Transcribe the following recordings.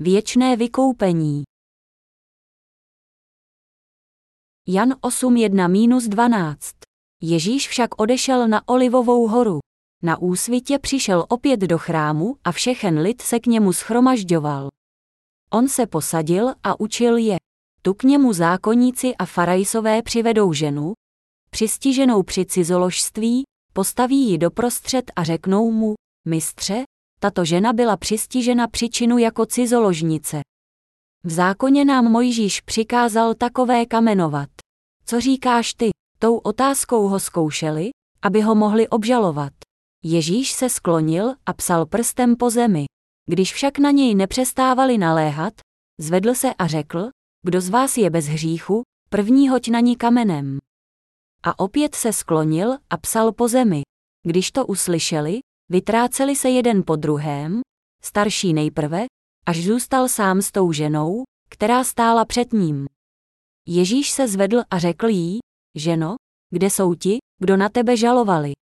Věčné vykoupení. Jan 8.1-12 Ježíš však odešel na Olivovou horu. Na úsvitě přišel opět do chrámu a všechen lid se k němu schromažďoval. On se posadil a učil je. Tu k němu zákonníci a farajsové přivedou ženu, přistiženou při cizoložství, postaví ji doprostřed a řeknou mu, mistře, tato žena byla přistižena příčinu jako cizoložnice. V zákoně nám Mojžíš přikázal takové kamenovat. Co říkáš ty? Tou otázkou ho zkoušeli, aby ho mohli obžalovat. Ježíš se sklonil a psal prstem po zemi. Když však na něj nepřestávali naléhat, zvedl se a řekl, kdo z vás je bez hříchu, první hoď na ní kamenem. A opět se sklonil a psal po zemi. Když to uslyšeli, vytráceli se jeden po druhém, starší nejprve, až zůstal sám s tou ženou, která stála před ním. Ježíš se zvedl a řekl jí, ženo, kde jsou ti, kdo na tebe žalovali?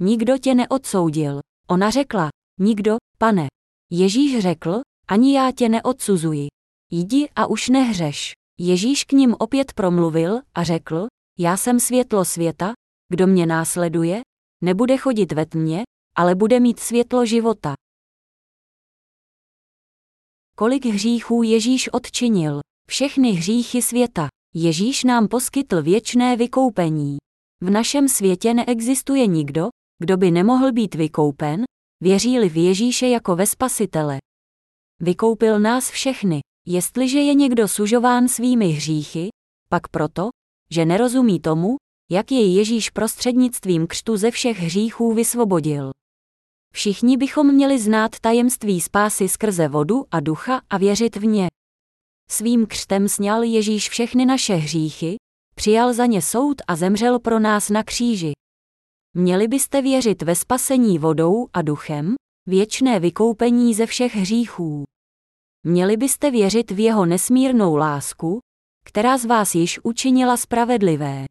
Nikdo tě neodsoudil. Ona řekla, nikdo, pane. Ježíš řekl, ani já tě neodsuzuji. Jdi a už nehřeš. Ježíš k ním opět promluvil a řekl, já jsem světlo světa, kdo mě následuje, nebude chodit ve tmě, ale bude mít světlo života. Kolik hříchů Ježíš odčinil? Všechny hříchy světa. Ježíš nám poskytl věčné vykoupení. V našem světě neexistuje nikdo, kdo by nemohl být vykoupen, věří-li v Ježíše jako ve spasitele. Vykoupil nás všechny, jestliže je někdo sužován svými hříchy, pak proto, že nerozumí tomu, jak jej Ježíš prostřednictvím křtu ze všech hříchů vysvobodil. Všichni bychom měli znát tajemství spásy skrze vodu a ducha a věřit v ně. Svým křtem sněl Ježíš všechny naše hříchy, přijal za ně soud a zemřel pro nás na kříži. Měli byste věřit ve spasení vodou a duchem, věčné vykoupení ze všech hříchů. Měli byste věřit v jeho nesmírnou lásku, která z vás již učinila spravedlivé.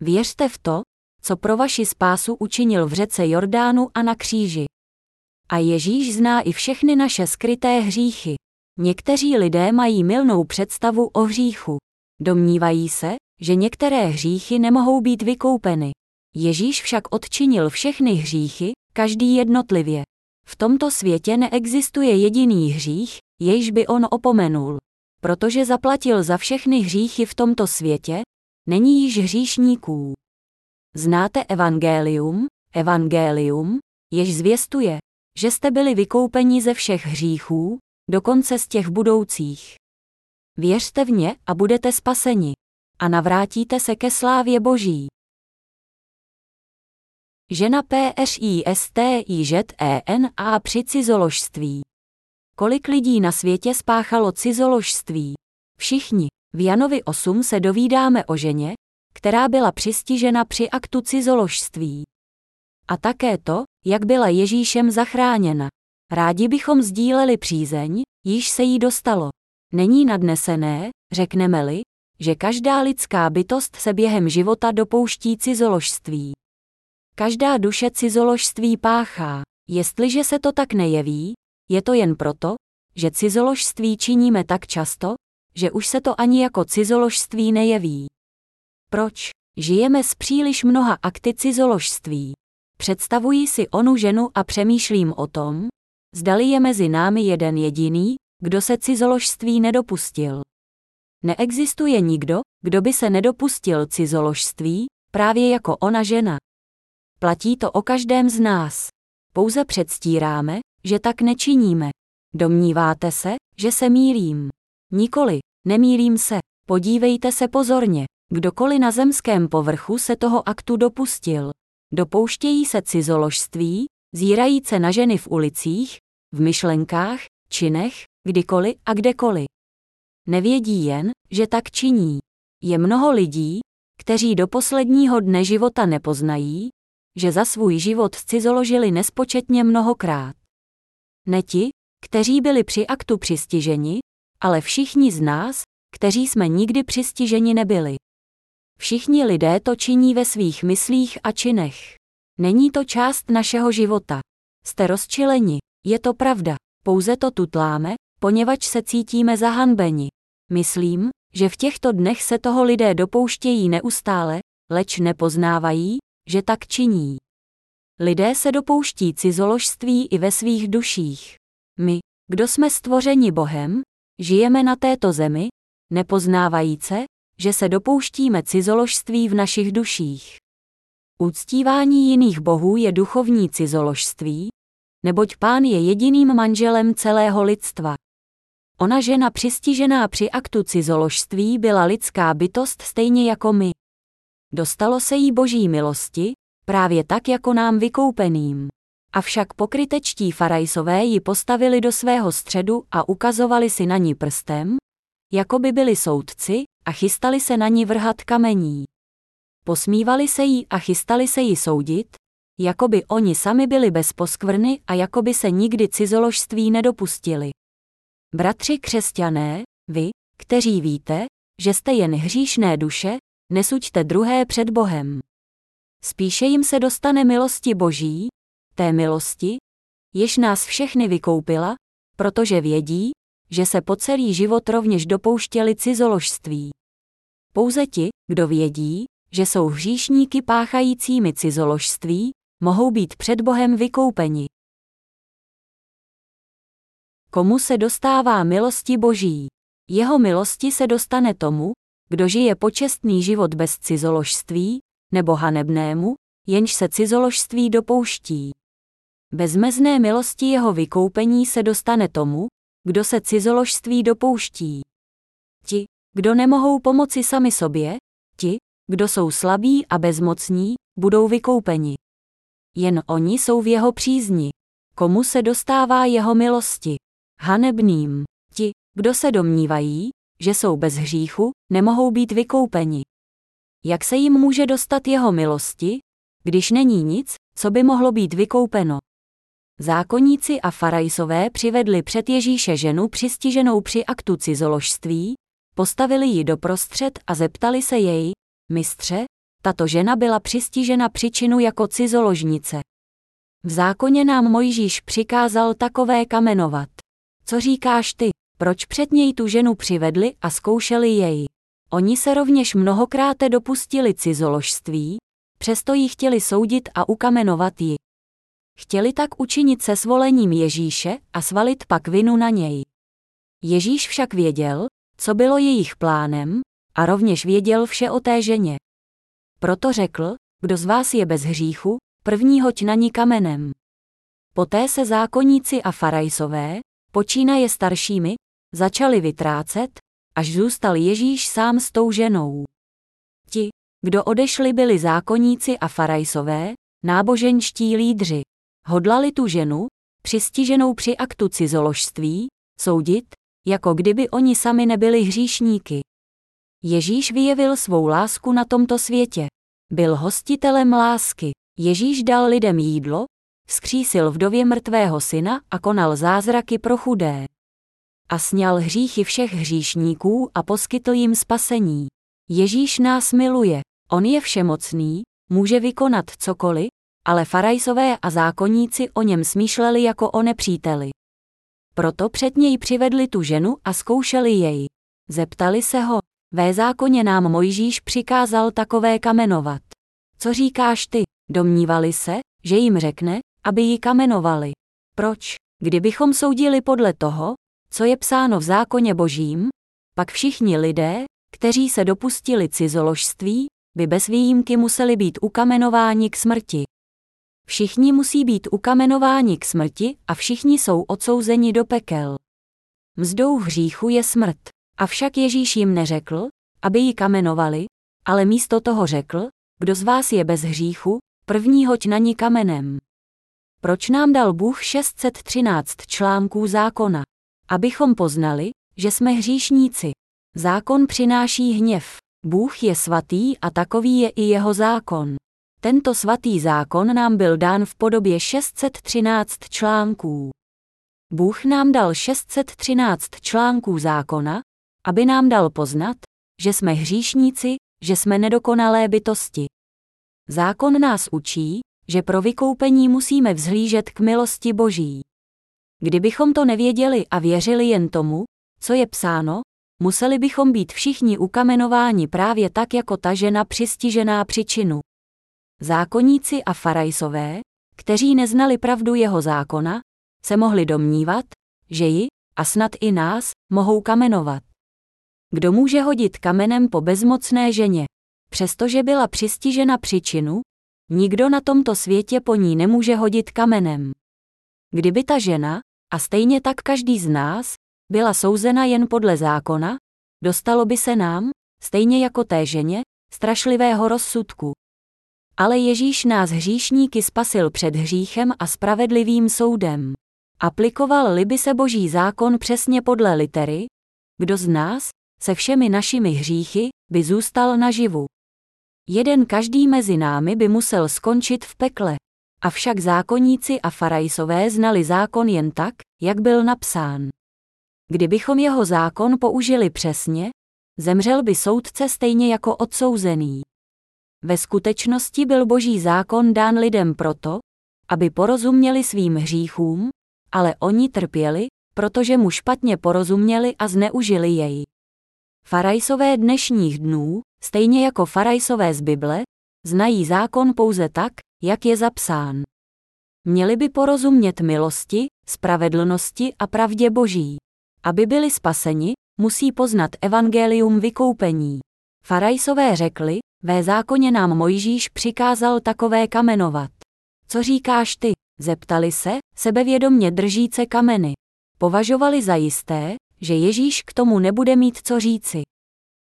Věřte v to, co pro vaši spásu učinil v řece Jordánu a na kříži. A Ježíš zná i všechny naše skryté hříchy. Někteří lidé mají milnou představu o hříchu. Domnívají se, že některé hříchy nemohou být vykoupeny. Ježíš však odčinil všechny hříchy, každý jednotlivě. V tomto světě neexistuje jediný hřích, jejž by on opomenul. Protože zaplatil za všechny hříchy v tomto světě, není již hříšníků. Znáte evangelium, evangelium, jež zvěstuje, že jste byli vykoupeni ze všech hříchů, dokonce z těch budoucích. Věřte v ně a budete spaseni. A navrátíte se ke slávě Boží. Žena PSISTIŽEN a při cizoložství. Kolik lidí na světě spáchalo cizoložství? Všichni. V Janovi 8 se dovídáme o ženě, která byla přistižena při aktu cizoložství. A také to, jak byla Ježíšem zachráněna. Rádi bychom sdíleli přízeň, již se jí dostalo. Není nadnesené, řekneme-li, že každá lidská bytost se během života dopouští cizoložství. Každá duše cizoložství páchá. Jestliže se to tak nejeví, je to jen proto, že cizoložství činíme tak často, že už se to ani jako cizoložství nejeví. Proč? Žijeme s příliš mnoha akty cizoložství. Představuji si onu ženu a přemýšlím o tom, zdali je mezi námi jeden jediný, kdo se cizoložství nedopustil. Neexistuje nikdo, kdo by se nedopustil cizoložství, právě jako ona žena. Platí to o každém z nás. Pouze předstíráme, že tak nečiníme. Domníváte se, že se mýlím? Nikoli, nemýlím se. Podívejte se pozorně. Kdokoliv na zemském povrchu se toho aktu dopustil. Dopouštějí se cizoložství, zírajíce na ženy v ulicích, v myšlenkách, činech, kdykoliv a kdekoliv. Nevědí jen, že tak činí. Je mnoho lidí, kteří do posledního dne života nepoznají, že za svůj život cizoložili nespočetně mnohokrát. Ne ti, kteří byli při aktu přistiženi, ale všichni z nás, kteří jsme nikdy přistiženi nebyli. Všichni lidé to činí ve svých myslích a činech. Není to část našeho života. Jste rozčileni, je to pravda, pouze to tutláme, poněvadž se cítíme zahanbeni. Myslím, že v těchto dnech se toho lidé dopouštějí neustále, leč nepoznávají, že tak činí. Lidé se dopouští cizoložství i ve svých duších. My, kdo jsme stvořeni Bohem, žijeme na této zemi, nepoznávajíce, že se dopouštíme cizoložství v našich duších. Uctívání jiných bohů je duchovní cizoložství, neboť pán je jediným manželem celého lidstva. Ona žena přistižená při aktu cizoložství byla lidská bytost stejně jako my. Dostalo se jí boží milosti, právě tak jako nám vykoupeným. Avšak pokrytečtí farajsové ji postavili do svého středu a ukazovali si na ní prstem, jako by byli soudci, a chystali se na ní vrhat kamení. Posmívali se jí a chystali se jí soudit, jako by oni sami byli bez poskvrny a jako by se nikdy cizoložství nedopustili. Bratři křesťané, vy, kteří víte, že jste jen hříšné duše, nesuďte druhé před Bohem. Spíše jim se dostane milosti Boží, té milosti, jež nás všechny vykoupila, protože vědí, že se po celý život rovněž dopouštěli cizoložství. Pouze ti, kdo vědí, že jsou hříšníky páchajícími cizoložství, mohou být před Bohem vykoupeni. Komu se dostává milosti Boží? Jeho milosti se dostane tomu, kdo žije počestný život bez cizoložství, nebo hanebnému, jenž se cizoložství dopouští. Bezmezné milosti jeho vykoupení se dostane tomu, kdo se cizoložství dopouští. Ti, kdo nemohou pomoci sami sobě, ti, kdo jsou slabí a bezmocní, budou vykoupeni. Jen oni jsou v jeho přízni. Komu se dostává jeho milosti? Hanebným. Ti, kdo se domnívají, že jsou bez hříchu, nemohou být vykoupeni. Jak se jim může dostat jeho milosti, když není nic, co by mohlo být vykoupeno? Zákonníci a farajsové přivedli před Ježíše ženu přistiženou při aktu cizoložství, postavili ji doprostřed a zeptali se jej, mistře, tato žena byla přistižena přičinu jako cizoložnice. V zákoně nám Mojžíš přikázal takové kamenovat. Co říkáš ty, proč před něj tu ženu přivedli a zkoušeli jej? Oni se rovněž mnohokrát dopustili cizoložství, přesto ji chtěli soudit a ukamenovat ji. Chtěli tak učinit se svolením Ježíše a svalit pak vinu na něj. Ježíš však věděl, co bylo jejich plánem, a rovněž věděl vše o té ženě. Proto řekl, kdo z vás je bez hříchu, první hoď na ní kamenem. Poté se zákonníci a farajsové, počínaje staršími, začali vytrácet, až zůstal Ježíš sám s tou ženou. Ti, kdo odešli byli zákonníci a farajsové, náboženští lídři. Hodlali tu ženu, přistiženou při aktu cizoložství, soudit, jako kdyby oni sami nebyli hříšníky. Ježíš vyjevil svou lásku na tomto světě. Byl hostitelem lásky. Ježíš dal lidem jídlo, vzkřísil vdově mrtvého syna a konal zázraky pro chudé. A sněl hříchy všech hříšníků a poskytl jim spasení. Ježíš nás miluje. On je všemocný, může vykonat cokoliv, ale farajsové a zákonníci o něm smýšleli jako o nepříteli. Proto před něj přivedli tu ženu a zkoušeli jej. Zeptali se ho, ve zákoně nám Mojžíš přikázal takové kamenovat. Co říkáš ty? Domnívali se, že jim řekne, aby ji kamenovali. Proč? Kdybychom soudili podle toho, co je psáno v zákoně božím, pak všichni lidé, kteří se dopustili cizoložství, by bez výjimky museli být ukamenováni k smrti. Všichni musí být ukamenováni k smrti a všichni jsou odsouzeni do pekel. Mzdou hříchu je smrt. Avšak Ježíš jim neřekl, aby ji kamenovali, ale místo toho řekl, kdo z vás je bez hříchu, první hoď na ní kamenem. Proč nám dal Bůh 613 článků zákona? Abychom poznali, že jsme hříšníci. Zákon přináší hněv. Bůh je svatý a takový je i jeho zákon. Tento svatý zákon nám byl dán v podobě 613 článků. Bůh nám dal 613 článků zákona, aby nám dal poznat, že jsme hříšníci, že jsme nedokonalé bytosti. Zákon nás učí, že pro vykoupení musíme vzhlížet k milosti Boží. Kdybychom to nevěděli a věřili jen tomu, co je psáno, museli bychom být všichni ukamenováni právě tak jako ta žena přistižená příčinu. Zákonníci a farajsové, kteří neznali pravdu jeho zákona, se mohli domnívat, že ji, a snad i nás, mohou kamenovat. Kdo může hodit kamenem po bezmocné ženě? Přestože byla přistižena příčinu, nikdo na tomto světě po ní nemůže hodit kamenem. Kdyby ta žena, a stejně tak každý z nás, byla souzena jen podle zákona, dostalo by se nám, stejně jako té ženě, strašlivého rozsudku. Ale Ježíš nás hříšníky spasil před hříchem a spravedlivým soudem. Aplikoval-li by se boží zákon přesně podle litery, kdo z nás, se všemi našimi hříchy, by zůstal naživu. Jeden každý mezi námi by musel skončit v pekle. Avšak zákonníci a farajsové znali zákon jen tak, jak byl napsán. Kdybychom jeho zákon použili přesně, zemřel by soudce stejně jako odsouzený. Ve skutečnosti byl boží zákon dán lidem proto, aby porozuměli svým hříchům, ale oni trpěli, protože mu špatně porozuměli a zneužili jej. Farajsové dnešních dnů, stejně jako farajsové z Bible, znají zákon pouze tak, jak je zapsán. Měli by porozumět milosti, spravedlnosti a pravdě Boží. Aby byli spaseni, musí poznat evangelium vykoupení. Farajsové řekli, ve zákoně nám Mojžíš přikázal takové kamenovat. Co říkáš ty? Zeptali se, sebevědomně držíce kameny. Považovali za jisté, že Ježíš k tomu nebude mít co říci.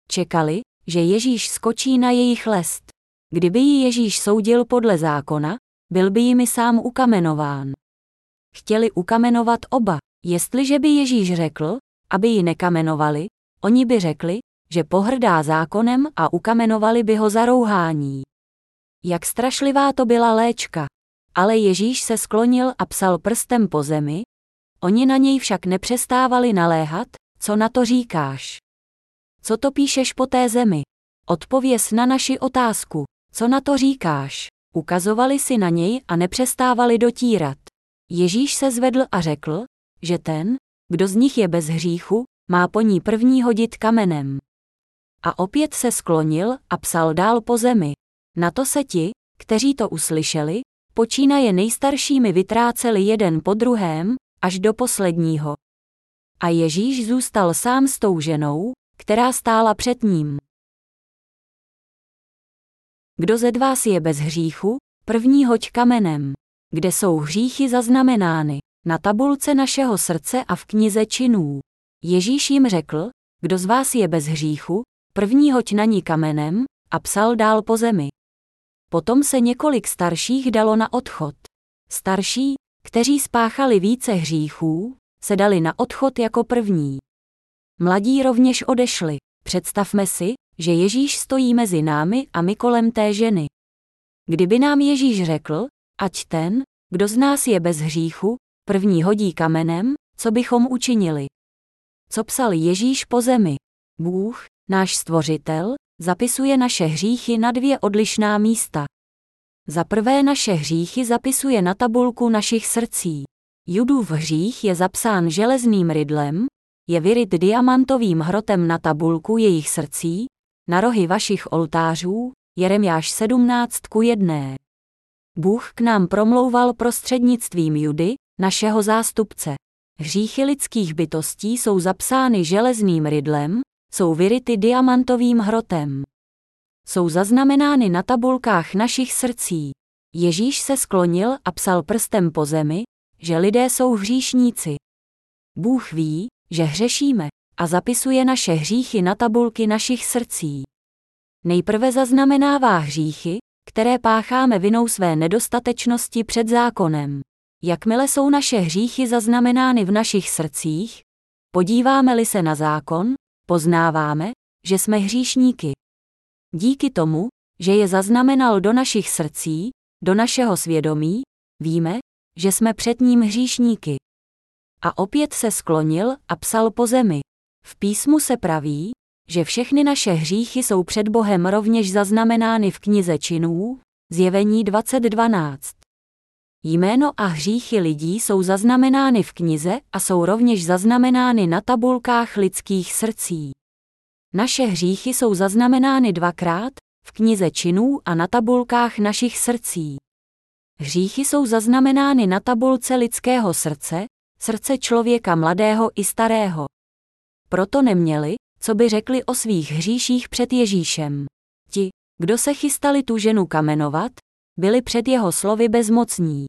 Čekali, že Ježíš skočí na jejich lest. Kdyby ji Ježíš soudil podle zákona, byl by jimi sám ukamenován. Chtěli ukamenovat oba. Jestliže by Ježíš řekl, aby ji nekamenovali, oni by řekli, že pohrdá zákonem a ukamenovali by ho za rouhání. Jak strašlivá to byla léčka. Ale Ježíš se sklonil a psal prstem po zemi, oni na něj však nepřestávali naléhat, co na to říkáš. Co to píšeš po té zemi? Odpověz na naši otázku, co na to říkáš. Ukazovali si na něj a nepřestávali dotírat. Ježíš se zvedl a řekl, že ten, kdo z nich je bez hříchu, má po ní první hodit kamenem. A opět se sklonil a psal dál po zemi. Na to se ti, kteří to uslyšeli, počínaje nejstaršími vytráceli jeden po druhém, až do posledního. A Ježíš zůstal sám s tou ženou, která stála před ním. Kdo ze vás je bez hříchu, první hoď kamenem. Kde jsou hříchy zaznamenány? Na tabulce našeho srdce a v knize činů. Ježíš jim řekl, kdo z vás je bez hříchu, první hoď na ní kamenem, a psal dál po zemi. Potom se několik starších dalo na odchod. Starší, kteří spáchali více hříchů, se dali na odchod jako první. Mladí rovněž odešli. Představme si, že Ježíš stojí mezi námi a my kolem té ženy. Kdyby nám Ježíš řekl, ať ten, kdo z nás je bez hříchu, první hodí kamenem, co bychom učinili. Co psal Ježíš po zemi? Bůh, náš stvořitel, zapisuje naše hříchy na dvě odlišná místa. Za prvé naše hříchy zapisuje na tabulku našich srdcí. Judův hřích je zapsán železným rydlem, je vyryt diamantovým hrotem na tabulku jejich srdcí, na rohy vašich oltářů, Jeremiáš 17 ku 1. Bůh k nám promlouval prostřednictvím Judy, našeho zástupce. Hříchy lidských bytostí jsou zapsány železným rydlem, jsou vyryty diamantovým hrotem. Jsou zaznamenány na tabulkách našich srdcí. Ježíš se sklonil a psal prstem po zemi, že lidé jsou hříšníci. Bůh ví, že hřešíme a zapisuje naše hříchy na tabulky našich srdcí. Nejprve zaznamenává hříchy, které pácháme vinou své nedostatečnosti před zákonem. Jakmile jsou naše hříchy zaznamenány v našich srdcích, podíváme-li se na zákon, poznáváme, že jsme hříšníky. Díky tomu, že je zaznamenal do našich srdcí, do našeho svědomí, víme, že jsme před ním hříšníky. A opět se sklonil a psal po zemi. V písmu se praví, že všechny naše hříchy jsou před Bohem rovněž zaznamenány v knize činů, zjevení 2012. Jméno a hříchy lidí jsou zaznamenány v knize a jsou rovněž zaznamenány na tabulkách lidských srdcí. Naše hříchy jsou zaznamenány dvakrát, v knize činů a na tabulkách našich srdcí. Hříchy jsou zaznamenány na tabulce lidského srdce, srdce člověka mladého i starého. Proto neměli, co by řekli o svých hříších před Ježíšem. Ti, kdo se chystali tu ženu kamenovat, byli před jeho slovy bezmocní.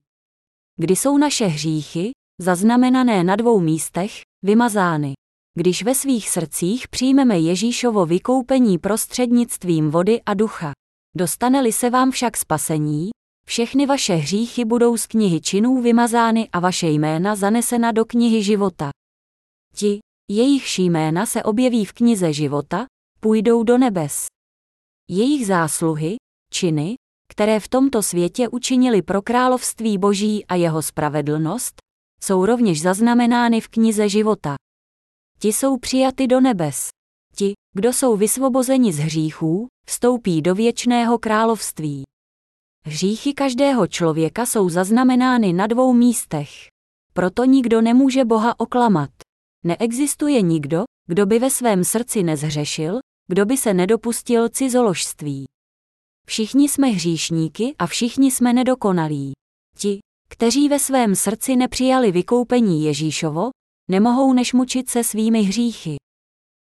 Kdy jsou naše hříchy, zaznamenané na dvou místech, vymazány. Když ve svých srdcích přijmeme Ježíšovo vykoupení prostřednictvím vody a ducha. Dostane-li se vám však spasení, všechny vaše hříchy budou z knihy činů vymazány a vaše jména zanesena do knihy života. Ti, jejich jména se objeví v knize života, půjdou do nebes. Jejich zásluhy, činy, které v tomto světě učinili pro království Boží a jeho spravedlnost, jsou rovněž zaznamenány v knize života. Ti jsou přijaty do nebes. Ti, kdo jsou vysvobozeni z hříchů, vstoupí do věčného království. Hříchy každého člověka jsou zaznamenány na dvou místech. Proto nikdo nemůže Boha oklamat. Neexistuje nikdo, kdo by ve svém srdci nezhřešil, kdo by se nedopustil cizoložství. Všichni jsme hříšníky a všichni jsme nedokonalí. Ti, kteří ve svém srdci nepřijali vykoupení Ježíšovo, nemohou než mučit se svými hříchy.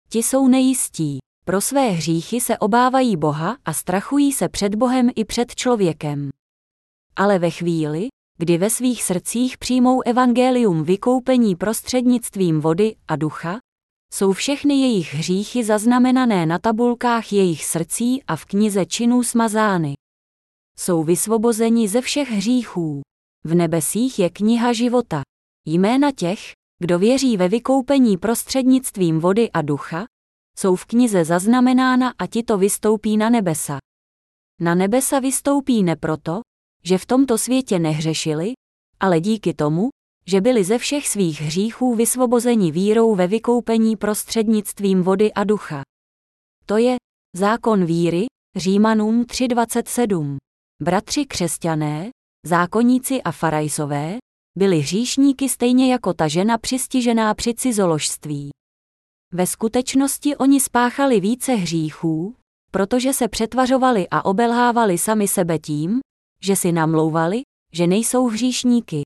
Ti jsou nejistí, pro své hříchy se obávají Boha a strachují se před Bohem i před člověkem. Ale ve chvíli, kdy ve svých srdcích přijmou evangelium vykoupení prostřednictvím vody a ducha, jsou všechny jejich hříchy zaznamenané na tabulkách jejich srdcí a v knize činů smazány. Jsou vysvobozeni ze všech hříchů. V nebesích je kniha života. Jména těch, kdo věří ve vykoupení prostřednictvím vody a ducha, jsou v knize zaznamenána a ti to vystoupí na nebesa. Na nebesa vystoupí ne proto, že v tomto světě nehřešili, ale díky tomu, že byli ze všech svých hříchů vysvobozeni vírou ve vykoupení prostřednictvím vody a ducha. To je zákon víry, Římanům 3.27. Bratři křesťané, zákonníci a farajsové, byli hříšníky stejně jako ta žena přistižená při cizoložství. Ve skutečnosti oni spáchali více hříchů, protože se přetvařovali a obelhávali sami sebe tím, že si namlouvali, že nejsou hříšníky.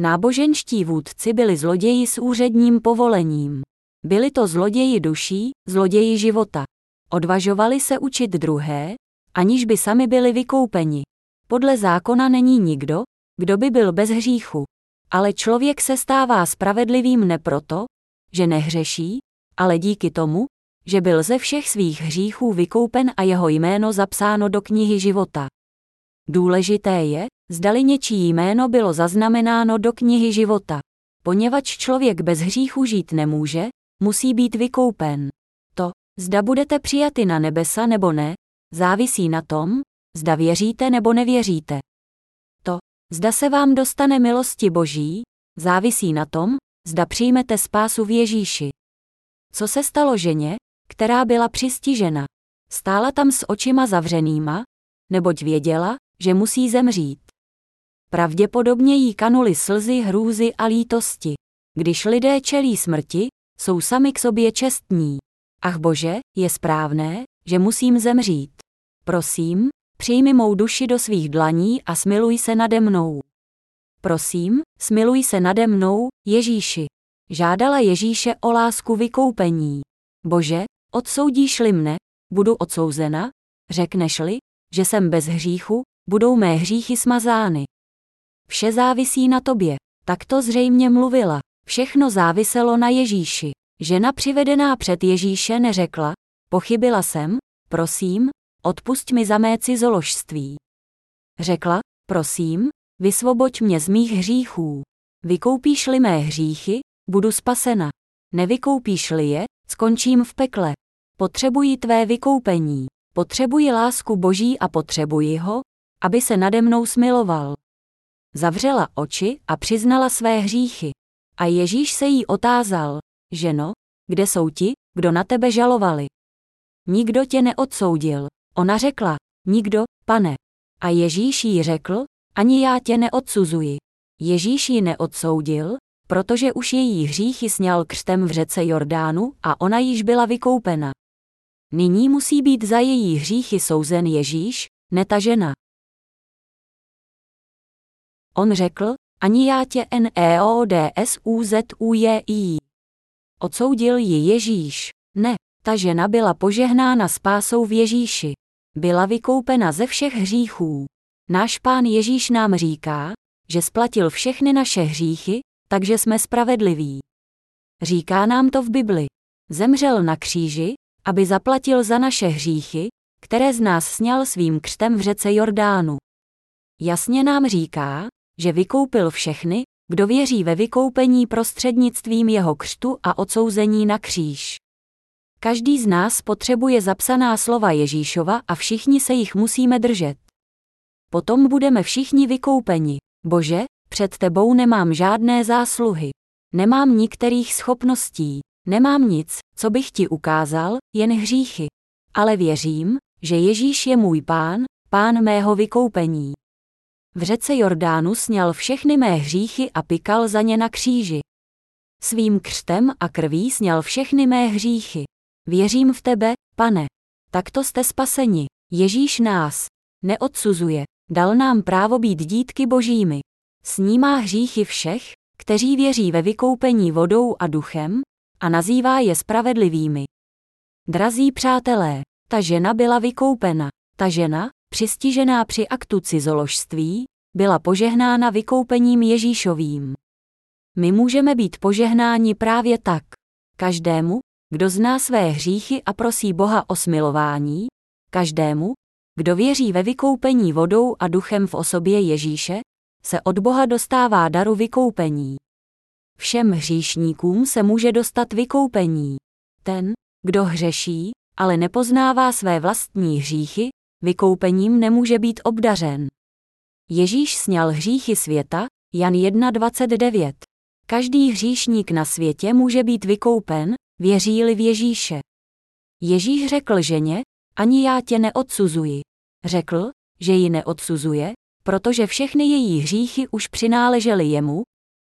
Náboženští vůdci byli zloději s úředním povolením. Byli to zloději duší, zloději života. Odvažovali se učit druhé, aniž by sami byli vykoupeni. Podle zákona není nikdo, kdo by byl bez hříchu. Ale člověk se stává spravedlivým ne proto, že nehřeší, ale díky tomu, že byl ze všech svých hříchů vykoupen a jeho jméno zapsáno do knihy života. Důležité je, zdali něčí jméno bylo zaznamenáno do knihy života. Poněvadž člověk bez hříchu žít nemůže, musí být vykoupen. To, zda budete přijaty na nebesa nebo ne, závisí na tom, zda věříte nebo nevěříte. To, zda se vám dostane milosti Boží, závisí na tom, zda přijmete spásu v Ježíši. Co se stalo ženě, která byla přistižena? Stála tam s očima zavřenýma, neboť věděla, že musí zemřít. Pravděpodobně jí kanuly slzy hrůzy a lítosti. Když lidé čelí smrti, jsou sami k sobě čestní. Ach bože, je správné, že musím zemřít. Prosím, přijmi mou duši do svých dlaní a smiluj se nade mnou. Prosím, smiluj se nade mnou, Ježíši. Žádala Ježíše o lásku vykoupení. Bože, odsoudíš-li mne, budu odsouzena, řekneš-li, že jsem bez hříchu, budou mé hříchy smazány. Vše závisí na tobě. Tak to zřejmě mluvila. Všechno záviselo na Ježíši. Žena přivedená před Ježíše neřekla, pochybila jsem, prosím, odpusť mi za mé cizoložství. Řekla, prosím, vysvoboď mě z mých hříchů. Vykoupíš-li mé hříchy, budu spasena. Nevykoupíš-li je, skončím v pekle. Potřebuji tvé vykoupení. Potřebuji lásku Boží a potřebuji ho, aby se nade mnou smiloval. Zavřela oči a přiznala své hříchy. A Ježíš se jí otázal, ženo, kde jsou ti, kdo na tebe žalovali? Nikdo tě neodsoudil. Ona řekla, nikdo, pane. A Ježíš jí řekl, ani já tě neodsuzuji. Ježíš ji neodsoudil, protože už její hříchy sněl křtem v řece Jordánu a ona již byla vykoupena. Nyní musí být za její hříchy souzen Ježíš, ne ta žena. On řekl, ani já tě neodsuzuji. Odsoudil ji Ježíš. Ne, ta žena byla požehnána spásou v Ježíši. Byla vykoupena ze všech hříchů. Náš pán Ježíš nám říká, že splatil všechny naše hříchy, takže jsme spravedliví. Říká nám to v Bibli. Zemřel na kříži, aby zaplatil za naše hříchy, které z nás sněl svým křtem v řece Jordánu. Jasně nám říká, že vykoupil všechny, kdo věří ve vykoupení prostřednictvím jeho křtu a odsouzení na kříž. Každý z nás potřebuje zapsaná slova Ježíšova a všichni se jich musíme držet. Potom budeme všichni vykoupeni. Bože, před tebou nemám žádné zásluhy. Nemám nikterých schopností. Nemám nic, co bych ti ukázal, jen hříchy. Ale věřím, že Ježíš je můj pán, pán mého vykoupení. V řece Jordánu sněl všechny mé hříchy a pikal za ně na kříži. Svým křtem a krví sněl všechny mé hříchy. Věřím v tebe, pane. Takto jste spaseni. Ježíš nás neodsuzuje, dal nám právo být dítky božími. Snímá hříchy všech, kteří věří ve vykoupení vodou a duchem, a nazývá je spravedlivými. Drazí přátelé, ta žena byla vykoupena. Ta žena, přistižená při aktu cizoložství, byla požehnána vykoupením Ježíšovým. My můžeme být požehnáni právě tak. Každému, kdo zná své hříchy a prosí Boha o smilování, každému, kdo věří ve vykoupení vodou a duchem v osobě Ježíše, se od Boha dostává daru vykoupení. Všem hříšníkům se může dostat vykoupení. Ten, kdo hřeší, ale nepoznává své vlastní hříchy, vykoupením nemůže být obdařen. Ježíš sněl hříchy světa, Jan 1.29. Každý hříšník na světě může být vykoupen, věří-li v Ježíše. Ježíš řekl ženě, ani já tě neodsuzuji. Řekl, že ji neodsuzuje, protože všechny její hříchy už přináležely jemu,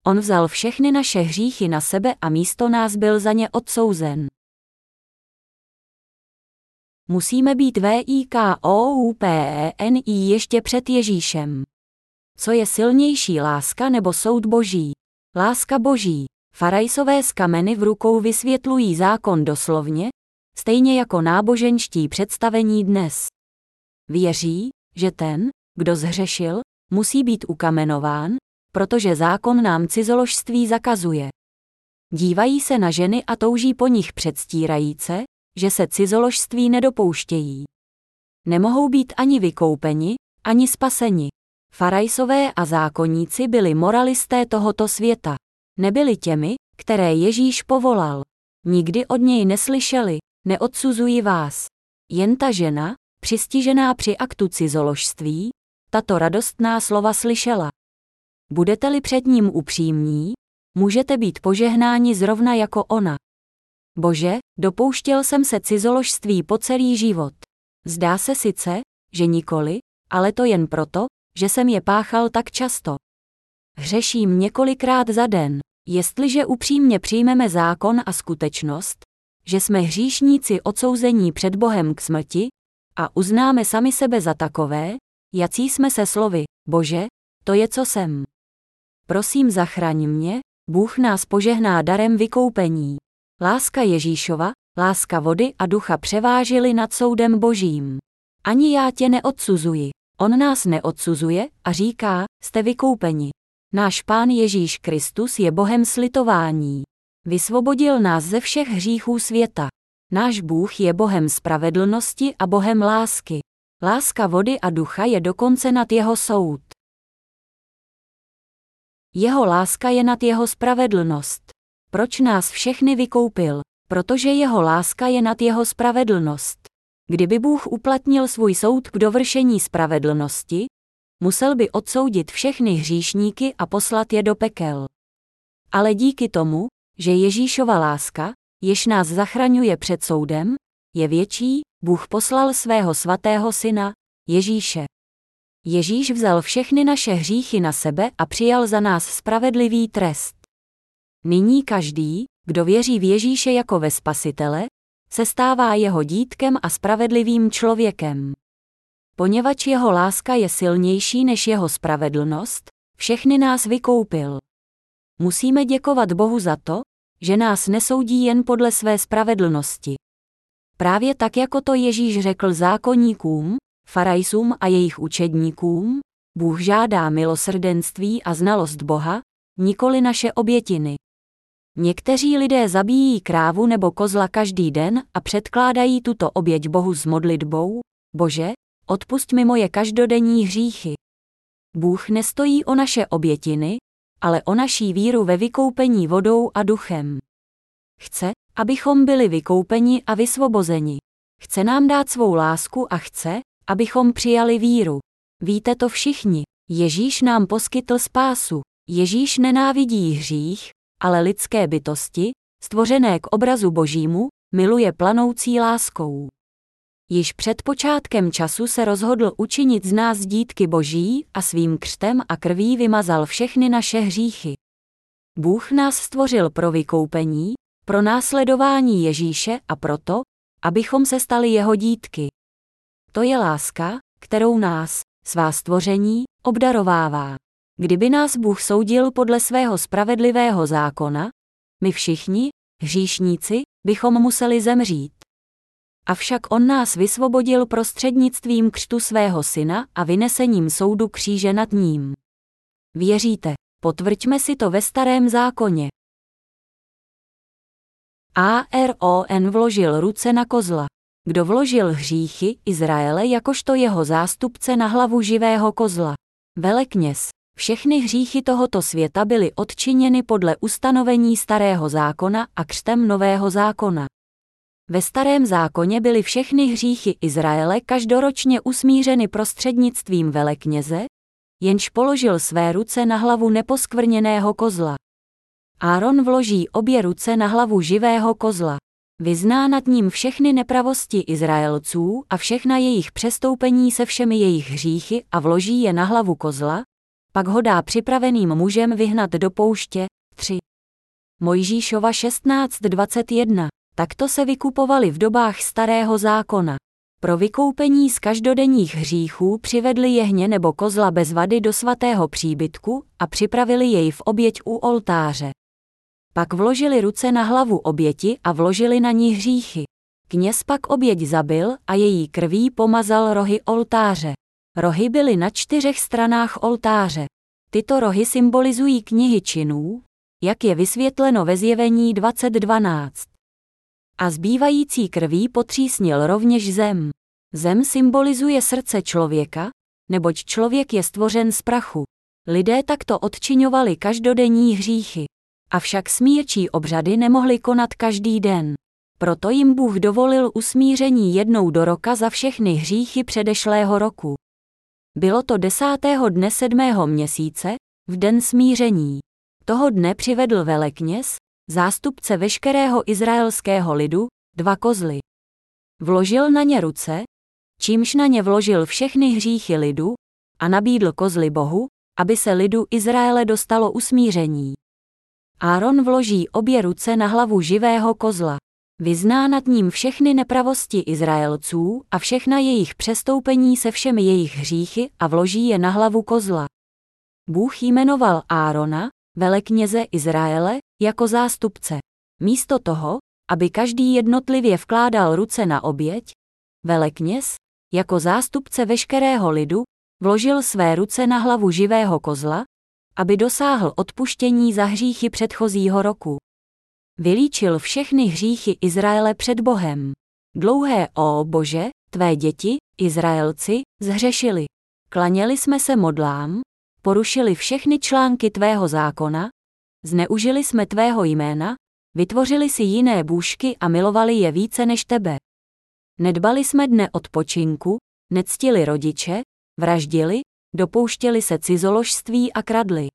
on vzal všechny naše hříchy na sebe a místo nás byl za ně odsouzen. Musíme být VIKOUPENI ještě před Ježíšem. Co je silnější láska nebo soud boží? Láska boží. Farajsové z kameny v rukou vysvětlují zákon doslovně, stejně jako náboženští představení dnes. Věří, že ten, kdo zhřešil, musí být ukamenován, protože zákon nám cizoložství zakazuje. Dívají se na ženy a touží po nich předstírajíce, že se cizoložství nedopouštějí. Nemohou být ani vykoupeni, ani spaseni. Farajsové a zákonníci byli moralisté tohoto světa. Nebyli těmi, které Ježíš povolal. Nikdy od něj neslyšeli, neodsuzuji vás. Jen ta žena, přistižená při aktu cizoložství, tato radostná slova slyšela. Budete-li před ním upřímní, můžete být požehnáni zrovna jako ona. Bože, dopouštěl jsem se cizoložství po celý život. Zdá se sice, že nikoli, ale to jen proto, že jsem je páchal tak často. Hřeším několikrát za den. Jestliže upřímně přijmeme zákon a skutečnost, že jsme hříšníci odsouzení před Bohem k smrti, a uznáme sami sebe za takové, jací jsme se slovy, Bože, to je co jsem. Prosím zachraň mě, Bůh nás požehná darem vykoupení. Láska Ježíšova, láska vody a ducha převážily nad soudem božím. Ani já tě neodsuzuji. On nás neodsuzuje a říká, jste vykoupeni. Náš Pán Ježíš Kristus je Bohem slitování. Vysvobodil nás ze všech hříchů světa. Náš Bůh je Bohem spravedlnosti a Bohem lásky. Láska vody a ducha je dokonce nad jeho soud. Jeho láska je nad jeho spravedlnost. Proč nás všechny vykoupil? Protože jeho láska je nad jeho spravedlnost. Kdyby Bůh uplatnil svůj soud k dovršení spravedlnosti, musel by odsoudit všechny hříšníky a poslat je do pekel. Ale díky tomu, že Ježíšova láska, jež nás zachraňuje před soudem, je větší, Bůh poslal svého svatého syna, Ježíše. Ježíš vzal všechny naše hříchy na sebe a přijal za nás spravedlivý trest. Nyní každý, kdo věří v Ježíše jako ve Spasitele, se stává jeho dítkem a spravedlivým člověkem. Poněvadž jeho láska je silnější než jeho spravedlnost, všechny nás vykoupil. Musíme děkovat Bohu za to, že nás nesoudí jen podle své spravedlnosti. Právě tak, jako to Ježíš řekl zákonníkům, farajsům a jejich učedníkům, Bůh žádá milosrdenství a znalost Boha, nikoli naše obětiny. Někteří lidé zabíjí krávu nebo kozla každý den a předkládají tuto oběť Bohu s modlitbou, Bože, odpust mi moje každodenní hříchy. Bůh nestojí o naše obětiny, ale o naší víru ve vykoupení vodou a duchem. Chce, abychom byli vykoupeni a vysvobozeni. Chce nám dát svou lásku a chce, abychom přijali víru. Víte to všichni, Ježíš nám poskytl spásu. Ježíš nenávidí hřích, ale lidské bytosti, stvořené k obrazu božímu, miluje planoucí láskou. Již před počátkem času se rozhodl učinit z nás dítky boží a svým křtem a krví vymazal všechny naše hříchy. Bůh nás stvořil pro vykoupení, pro následování Ježíše a proto, abychom se stali jeho dítky. To je láska, kterou nás, svá stvoření, obdarovává. Kdyby nás Bůh soudil podle svého spravedlivého zákona, my všichni, hříšníci, bychom museli zemřít. Avšak on nás vysvobodil prostřednictvím křtu svého syna a vynesením soudu kříže nad ním. Věříte, potvrďme si to ve starém zákoně. Aaron vložil ruce na kozla. Kdo vložil hříchy Izraele jakožto jeho zástupce na hlavu živého kozla? Velekněz. Všechny hříchy tohoto světa byly odčiněny podle ustanovení starého zákona a křtem nového zákona. Ve starém zákoně byly všechny hříchy Izraele každoročně usmířeny prostřednictvím velekněze, jenž položil své ruce na hlavu neposkvrněného kozla. Áron vloží obě ruce na hlavu živého kozla. Vyzná nad ním všechny nepravosti Izraelců a všechna jejich přestoupení se všemi jejich hříchy a vloží je na hlavu kozla, pak ho dá připraveným mužem vyhnat do pouště. 3. Mojžíšova 16.21 Takto se vykupovali v dobách starého zákona. Pro vykoupení z každodenních hříchů přivedli jehně nebo kozla bez vady do svatého příbytku a připravili jej v oběť u oltáře. Pak vložili ruce na hlavu oběti a vložili na ní hříchy. Kněz pak oběť zabil a její krví pomazal rohy oltáře. Rohy byly na čtyřech stranách oltáře. Tyto rohy symbolizují knihy činů, jak je vysvětleno ve zjevení 2012 a zbývající krví potřísnil rovněž zem. Zem symbolizuje srdce člověka, neboť člověk je stvořen z prachu. Lidé takto odčiňovali každodenní hříchy. Avšak smírčí obřady nemohli konat každý den. Proto jim Bůh dovolil usmíření jednou do roka za všechny hříchy předešlého roku. Bylo to desátého dne sedmého měsíce, v den smíření. Toho dne přivedl velekněz, zástupce veškerého izraelského lidu, dva kozly. Vložil na ně ruce, čímž na ně vložil všechny hříchy lidu, a nabídl kozly Bohu, aby se lidu Izraele dostalo usmíření. Áron vloží obě ruce na hlavu živého kozla. Vyzná nad ním všechny nepravosti Izraelců a všechna jejich přestoupení se všemi jejich hříchy a vloží je na hlavu kozla. Bůh jmenoval Árona, velekněze Izraele, jako zástupce. Místo toho, aby každý jednotlivě vkládal ruce na oběť, velekněz, jako zástupce veškerého lidu, vložil své ruce na hlavu živého kozla, aby dosáhl odpuštění za hříchy předchozího roku. Vylíčil všechny hříchy Izraele před Bohem. Dlouhé o Bože, tvé děti, Izraelci, zhřešili. Klaněli jsme se modlám, porušili všechny články tvého zákona, zneužili jsme tvého jména, vytvořili si jiné bůžky a milovali je více než tebe. Nedbali jsme dne odpočinku, nectili rodiče, vraždili, dopouštěli se cizoložství a kradli.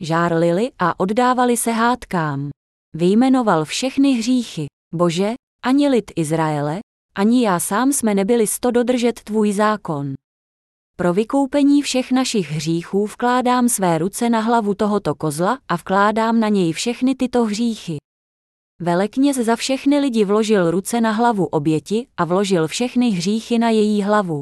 Žárlili a oddávali se hádkám. Vyjmenoval všechny hříchy. Bože, ani lid Izraele, ani já sám jsme nebyli sto dodržet tvůj zákon. Pro vykoupení všech našich hříchů vkládám své ruce na hlavu tohoto kozla a vkládám na něj všechny tyto hříchy. Velekněz za všechny lidi vložil ruce na hlavu oběti a vložil všechny hříchy na její hlavu.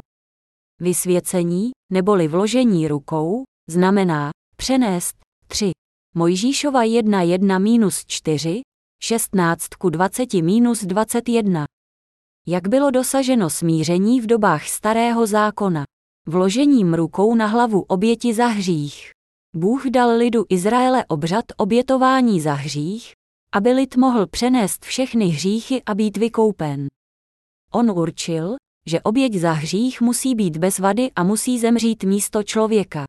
Vysvěcení, neboli vložení rukou, znamená přenést 3. Mojžíšova 1 1 minus 4, 16 ku 20 minus 21. Jak bylo dosaženo smíření v dobách starého zákona? Vložením rukou na hlavu oběti za hřích. Bůh dal lidu Izraele obřad obětování za hřích, aby lid mohl přenést všechny hříchy a být vykoupen. On určil, že oběť za hřích musí být bez vady a musí zemřít místo člověka.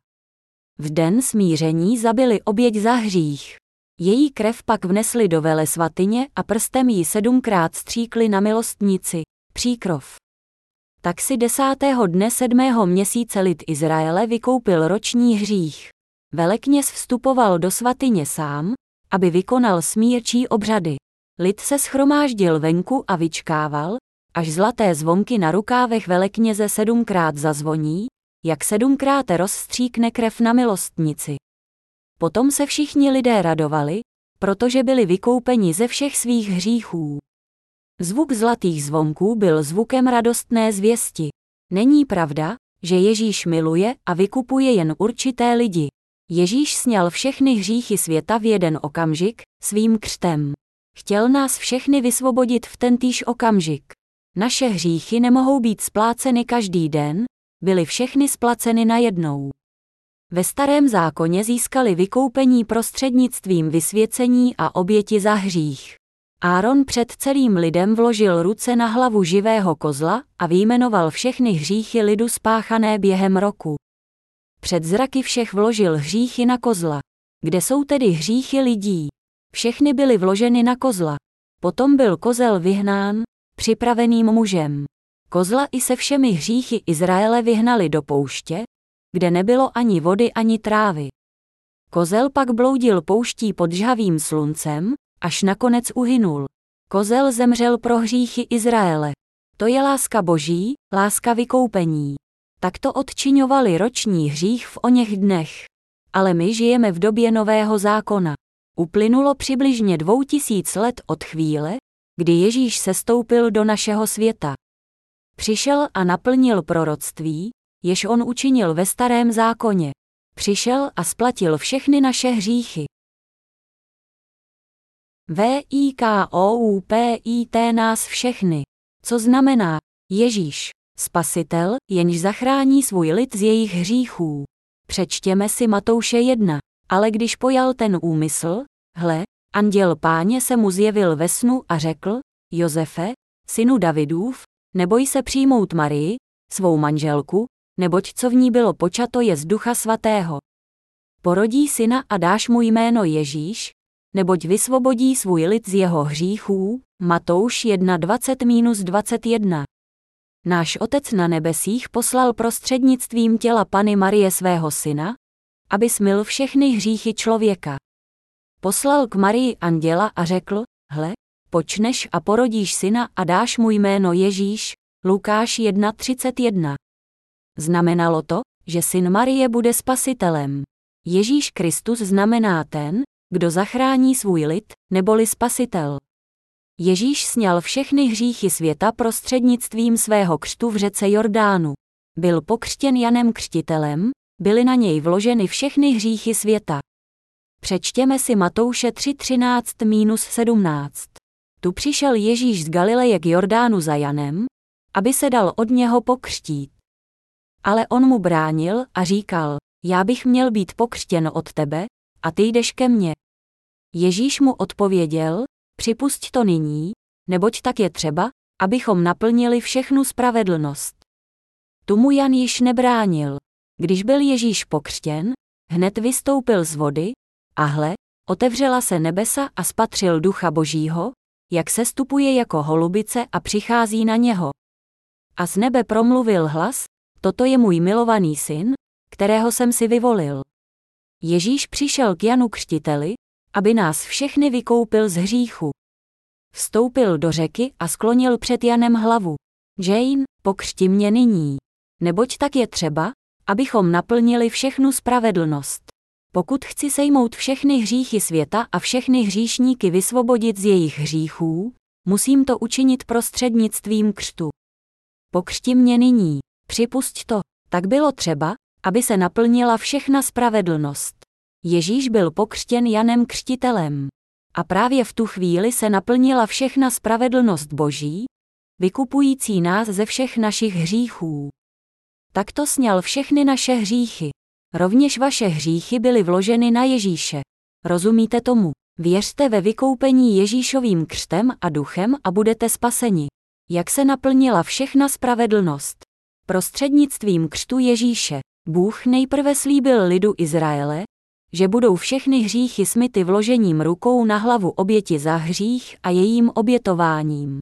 V den smíření zabili oběť za hřích. Její krev pak vnesli do vele svatyně a prstem ji sedmkrát stříkli na milostnici, příkrov. Tak si desátého dne sedmého měsíce lid Izraele vykoupil roční hřích. Velekněz vstupoval do svatyně sám, aby vykonal smírčí obřady. Lid se schromáždil venku a vyčkával, až zlaté zvonky na rukávech velekněze sedmkrát zazvoní, jak sedmkrát rozstříkne krev na milostnici. Potom se všichni lidé radovali, protože byli vykoupeni ze všech svých hříchů. Zvuk zlatých zvonků byl zvukem radostné zvěsti. Není pravda, že Ježíš miluje a vykupuje jen určité lidi. Ježíš sněl všechny hříchy světa v jeden okamžik, svým křtem. Chtěl nás všechny vysvobodit v tentýž okamžik. Naše hříchy nemohou být spláceny každý den, byly všechny splaceny najednou. Ve starém zákoně získali vykoupení prostřednictvím vysvěcení a oběti za hřích. Áron před celým lidem vložil ruce na hlavu živého kozla a vyjmenoval všechny hříchy lidu spáchané během roku. Před zraky všech vložil hříchy na kozla. Kde jsou tedy hříchy lidí? Všechny byly vloženy na kozla. Potom byl kozel vyhnán, připraveným mužem. Kozla i se všemi hříchy Izraele vyhnali do pouště, kde nebylo ani vody ani trávy. Kozel pak bloudil pouští pod žhavým sluncem, až nakonec uhynul. Kozel zemřel pro hříchy Izraele. To je láska boží, láska vykoupení. Takto odčiňovali roční hřích v oněch dnech. Ale my žijeme v době nového zákona. Uplynulo přibližně dvou tisíc let od chvíle, kdy Ježíš sestoupil do našeho světa. Přišel a naplnil proroctví, jež on učinil ve starém zákoně. Přišel a splatil všechny naše hříchy. V-I-K-O-U-P-I-T nás všechny. Co znamená Ježíš, spasitel, jenž zachrání svůj lid z jejich hříchů. Přečtěme si Matouše 1. Ale když pojal ten úmysl, hle, anděl páně se mu zjevil ve snu a řekl, Josefe, synu Davidův, neboj se přijmout Marii, svou manželku, neboť co v ní bylo počato je z ducha svatého. Porodí syna a dáš mu jméno Ježíš, neboť vysvobodí svůj lid z jeho hříchů, Matouš 1.20-21. Náš Otec na nebesích poslal prostřednictvím těla Pany Marie svého syna, aby smil všechny hříchy člověka. Poslal k Marii anděla a řekl, hle, počneš a porodíš syna a dáš mu jméno Ježíš, Lukáš 1.31. Znamenalo to, že syn Marie bude spasitelem. Ježíš Kristus znamená ten, kdo zachrání svůj lid, neboli spasitel. Ježíš sněl všechny hříchy světa prostřednictvím svého křtu v řece Jordánu. Byl pokřtěn Janem Křtitelem, byly na něj vloženy všechny hříchy světa. Přečtěme si Matouše 3.13-17. Tu přišel Ježíš z Galileje k Jordánu za Janem, aby se dal od něho pokřtít. Ale on mu bránil a říkal, já bych měl být pokřtěn od tebe, a ty jdeš ke mně. Ježíš mu odpověděl, připusť to nyní, neboť tak je třeba, abychom naplnili všechnu spravedlnost. Tu mu Jan již nebránil. Když byl Ježíš pokřtěn, hned vystoupil z vody, a hle, otevřela se nebesa a spatřil ducha božího, jak se stupuje jako holubice a přichází na něho. A z nebe promluvil hlas, toto je můj milovaný syn, kterého jsem si vyvolil. Ježíš přišel k Janu Křtiteli, aby nás všechny vykoupil z hříchu. Vstoupil do řeky a sklonil před Janem hlavu. Jane, pokřti mě nyní. Neboť tak je třeba, abychom naplnili všechnu spravedlnost. Pokud chci sejmout všechny hříchy světa a všechny hříšníky vysvobodit z jejich hříchů, musím to učinit prostřednictvím křtu. Pokřti mě nyní, připusť to, tak bylo třeba, aby se naplnila všechna spravedlnost. Ježíš byl pokřtěn Janem Křtitelem. A právě v tu chvíli se naplnila všechna spravedlnost Boží, vykupující nás ze všech našich hříchů. Takto sněl všechny naše hříchy. Rovněž vaše hříchy byly vloženy na Ježíše. Rozumíte tomu? Věřte ve vykoupení Ježíšovým křtem a duchem a budete spaseni. Jak se naplnila všechna spravedlnost? Prostřednictvím křtu Ježíše. Bůh nejprve slíbil lidu Izraele, že budou všechny hříchy smyty vložením rukou na hlavu oběti za hřích a jejím obětováním.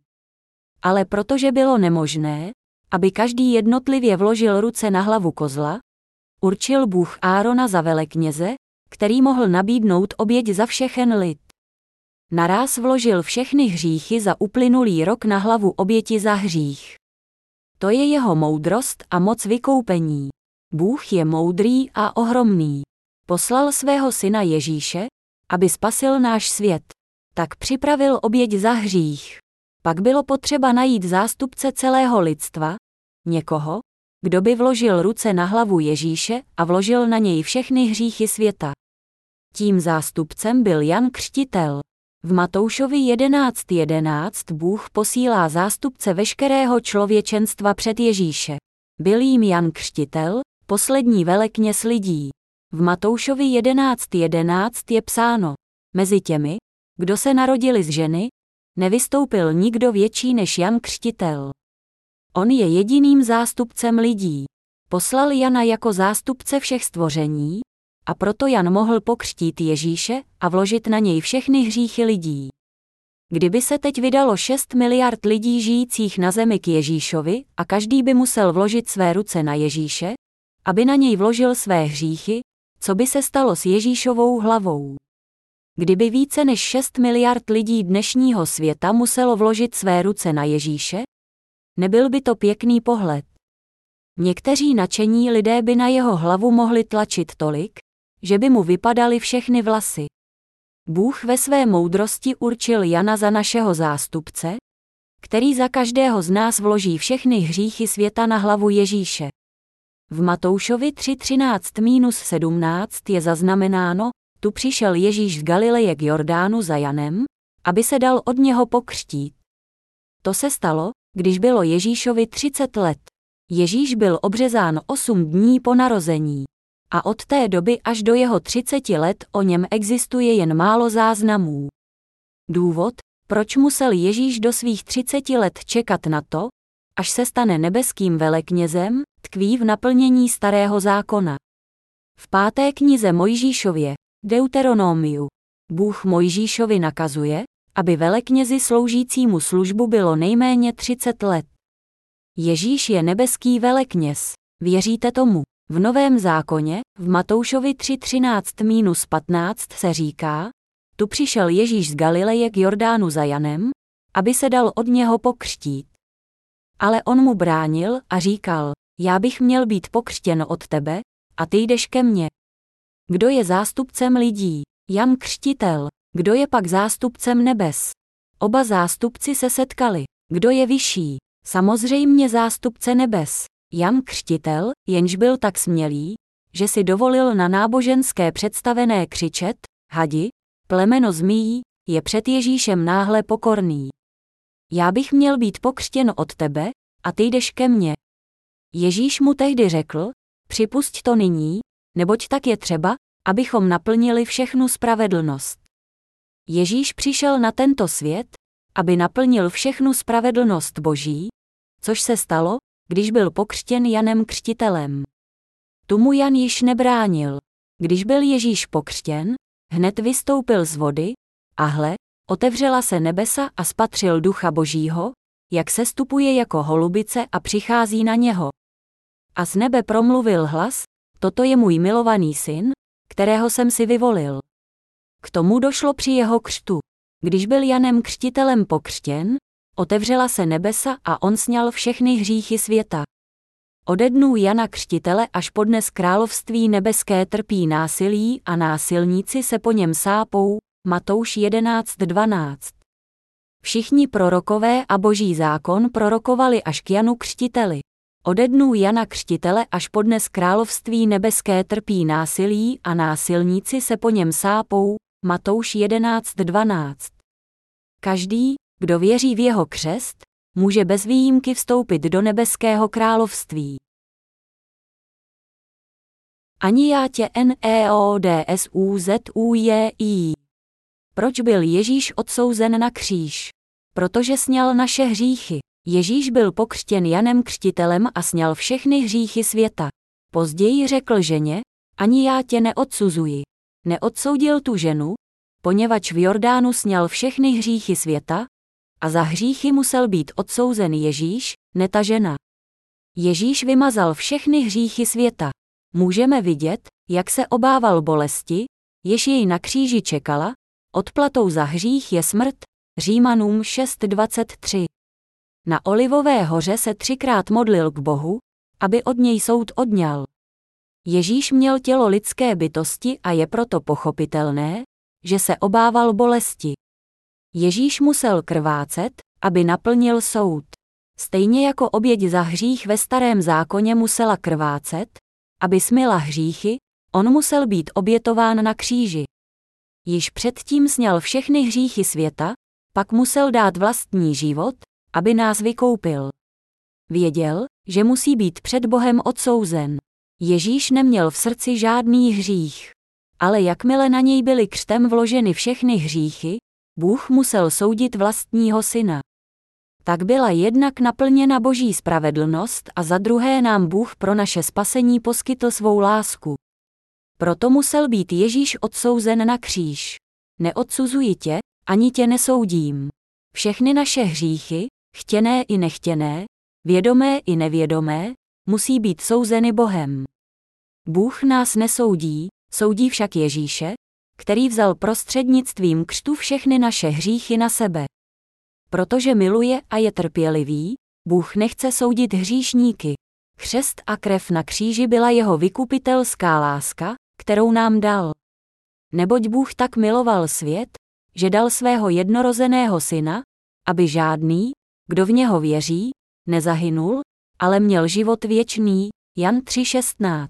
Ale protože bylo nemožné, aby každý jednotlivě vložil ruce na hlavu kozla, určil Bůh Árona za velekněze, který mohl nabídnout oběť za všechen lid. Naráz vložil všechny hříchy za uplynulý rok na hlavu oběti za hřích. To je jeho moudrost a moc vykoupení. Bůh je moudrý a ohromný. Poslal svého syna Ježíše, aby spasil náš svět. Tak připravil oběť za hřích. Pak bylo potřeba najít zástupce celého lidstva, někoho, kdo by vložil ruce na hlavu Ježíše a vložil na něj všechny hříchy světa. Tím zástupcem byl Jan Křtitel. V Matoušovi 11.11 11 Bůh posílá zástupce veškerého člověčenstva před Ježíše. Byl jim Jan Křtitel, poslední velekněz lidí. V Matoušovi 11.11 11 je psáno, mezi těmi, kdo se narodili z ženy, nevystoupil nikdo větší než Jan Křtitel. On je jediným zástupcem lidí. Poslal Jana jako zástupce všech stvoření, a proto Jan mohl pokřtít Ježíše a vložit na něj všechny hříchy lidí. Kdyby se teď vydalo 6 miliard lidí žijících na zemi k Ježíšovi a každý by musel vložit své ruce na Ježíše, aby na něj vložil své hříchy, co by se stalo s Ježíšovou hlavou? Kdyby více než 6 miliard lidí dnešního světa muselo vložit své ruce na Ježíše, nebyl by to pěkný pohled. Někteří nadšení lidé by na jeho hlavu mohli tlačit tolik, že by mu vypadaly všechny vlasy. Bůh ve své moudrosti určil Jana za našeho zástupce, který za každého z nás vloží všechny hříchy světa na hlavu Ježíše. V Matoušovi 3.13-17 je zaznamenáno, tu přišel Ježíš z Galileje k Jordánu za Janem, aby se dal od něho pokřtít. To se stalo, když bylo Ježíšovi 30 let. Ježíš byl obřezán 8 dní po narození. A od té doby až do jeho 30 let o něm existuje jen málo záznamů. Důvod, proč musel Ježíš do svých 30 let čekat na to, až se stane nebeským veleknězem, tkví v naplnění starého zákona. V páté knize Mojžíšově, Deuteronomiu, Bůh Mojžíšovi nakazuje, aby veleknězi sloužícímu službu bylo nejméně 30 let. Ježíš je nebeský velekněz. Věříte tomu? V Novém zákoně, v Matoušovi 3.13-15 se říká, tu přišel Ježíš z Galileje k Jordánu za Janem, aby se dal od něho pokřtít. Ale on mu bránil a říkal, já bych měl být pokřtěn od tebe, a ty jdeš ke mně. Kdo je zástupcem lidí? Jan Křtitel. Kdo je pak zástupcem nebes? Oba zástupci se setkali. Kdo je vyšší? Samozřejmě zástupce nebes. Jan Křtitel, jenž byl tak smělý, že si dovolil na náboženské představené křičet, hadi, plemeno zmíjí, je před Ježíšem náhle pokorný. Já bych měl být pokřtěn od tebe, a ty jdeš ke mně. Ježíš mu tehdy řekl, připusť to nyní, neboť tak je třeba, abychom naplnili všechnu spravedlnost. Ježíš přišel na tento svět, aby naplnil všechnu spravedlnost Boží, což se stalo, když byl pokřtěn Janem Křtitelem. Tomu Jan již nebránil. Když byl Ježíš pokřtěn, hned vystoupil z vody, a hle, otevřela se nebesa a spatřil ducha Božího, jak se stupuje jako holubice a přichází na něho. A z nebe promluvil hlas, toto je můj milovaný syn, kterého jsem si vyvolil. K tomu došlo při jeho křtu. Když byl Janem křtitelem pokřtěn, otevřela se nebesa a on sněl všechny hříchy světa. Ode dnů Jana Křtitele až po dnes království nebeské trpí násilí a násilníci se po něm sápou. Matouš 11.12 Všichni prorokové a boží zákon prorokovali až k Janu Křtiteli. Ode dnů Jana Křtitele až po dnes království nebeské trpí násilí a násilníci se po něm sápou. Matouš 11.12 Každý, kdo věří v jeho křest, může bez výjimky vstoupit do nebeského království. Ani já tě neodsuzuji. Proč byl Ježíš odsouzen na kříž? Protože sněl naše hříchy. Ježíš byl pokřtěn Janem Křtitelem a sněl všechny hříchy světa. Později řekl ženě, ani já tě neodsuzuji. Neodsoudil tu ženu, poněvadž v Jordánu sněl všechny hříchy světa, a za hříchy musel být odsouzen Ježíš, ne ta žena. Ježíš vymazal všechny hříchy světa. Můžeme vidět, jak se obával bolesti, jež jej na kříži čekala, odplatou za hřích je smrt, Římanům 6.23. Na Olivové hoře se třikrát modlil k Bohu, aby od něj soud odňal. Ježíš měl tělo lidské bytosti a je proto pochopitelné, že se obával bolesti. Ježíš musel krvácet, aby naplnil soud. Stejně jako oběť za hřích ve starém zákoně musela krvácet, aby smila hříchy, on musel být obětován na kříži. Již předtím sněl všechny hříchy světa, pak musel dát vlastní život, aby nás vykoupil. Věděl, že musí být před Bohem odsouzen. Ježíš neměl v srdci žádný hřích. Ale jakmile na něj byly křtem vloženy všechny hříchy, Bůh musel soudit vlastního syna. Tak byla jednak naplněna boží spravedlnost a za druhé nám Bůh pro naše spasení poskytl svou lásku. Proto musel být Ježíš odsouzen na kříž. Neodsuzuji tě, ani tě nesoudím. Všechny naše hříchy, chtěné i nechtěné, vědomé i nevědomé, musí být souzeny Bohem. Bůh nás nesoudí, soudí však Ježíše, který vzal prostřednictvím křtu všechny naše hříchy na sebe. Protože miluje a je trpělivý, Bůh nechce soudit hříšníky. Křest a krev na kříži byla jeho vykupitelská láska, kterou nám dal. Neboť Bůh tak miloval svět, že dal svého jednorozeného syna, aby žádný, kdo v něho věří, nezahynul, ale měl život věčný. Jan 3.16.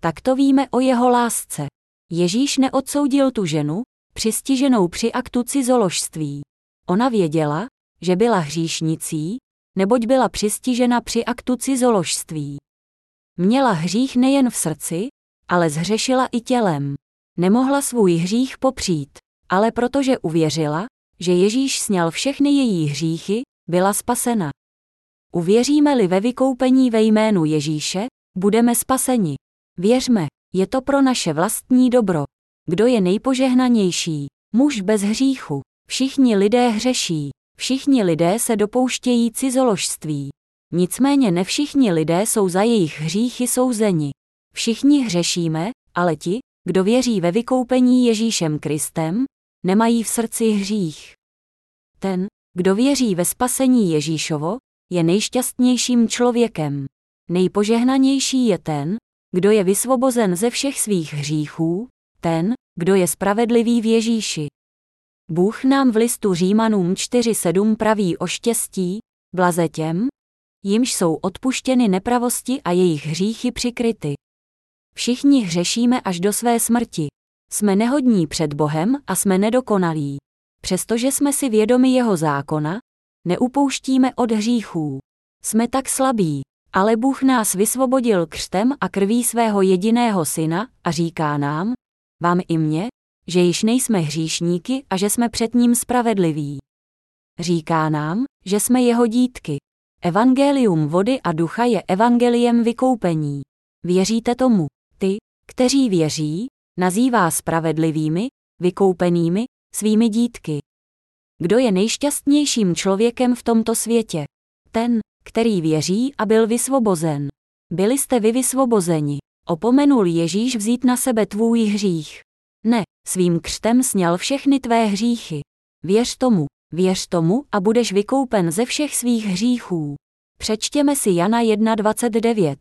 Tak to víme o jeho lásce. Ježíš neodsoudil tu ženu, přistiženou při aktu cizoložství. Ona věděla, že byla hříšnicí, neboť byla přistižena při aktu cizoložství. Měla hřích nejen v srdci, ale zhřešila i tělem. Nemohla svůj hřích popřít, ale protože uvěřila, že Ježíš sněl všechny její hříchy, byla spasena. Uvěříme-li ve vykoupení ve jménu Ježíše, budeme spaseni. Věřme, je to pro naše vlastní dobro. Kdo je nejpožehnanější? Muž bez hříchu. Všichni lidé hřeší. Všichni lidé se dopouštějí cizoložství. Nicméně ne všichni lidé jsou za jejich hříchy souzeni. Všichni hřešíme, ale ti, kdo věří ve vykoupení Ježíšem Kristem, nemají v srdci hřích. Ten, kdo věří ve spasení Ježíšovo, je nejšťastnějším člověkem. Nejpožehnanější je ten, kdo je vysvobozen ze všech svých hříchů, ten, kdo je spravedlivý v Ježíši. Bůh nám v listu Římanům 4.7 praví o štěstí, blaze těm, jimž jsou odpuštěny nepravosti a jejich hříchy přikryty. Všichni hřešíme až do své smrti. Jsme nehodní před Bohem a jsme nedokonalí. Přestože jsme si vědomi jeho zákona, neupouštíme od hříchů. Jsme tak slabí, ale Bůh nás vysvobodil křtem a krví svého jediného syna a říká nám, vám i mně, že již nejsme hříšníky a že jsme před ním spravedliví. Říká nám, že jsme jeho dítky. Evangelium vody a ducha je evangeliem vykoupení. Věříte tomu? Ty, kteří věří, nazývá spravedlivými, vykoupenými, svými dítky. Kdo je nejšťastnějším člověkem v tomto světě? Ten, který věří a byl vysvobozen. Byli jste vy vysvobozeni. Opomenul Ježíš vzít na sebe tvůj hřích. Ne, svým křtem sněl všechny tvé hříchy. Věř tomu, věř tomu a budeš vykoupen ze všech svých hříchů. Přečtěme si Jana 1.29.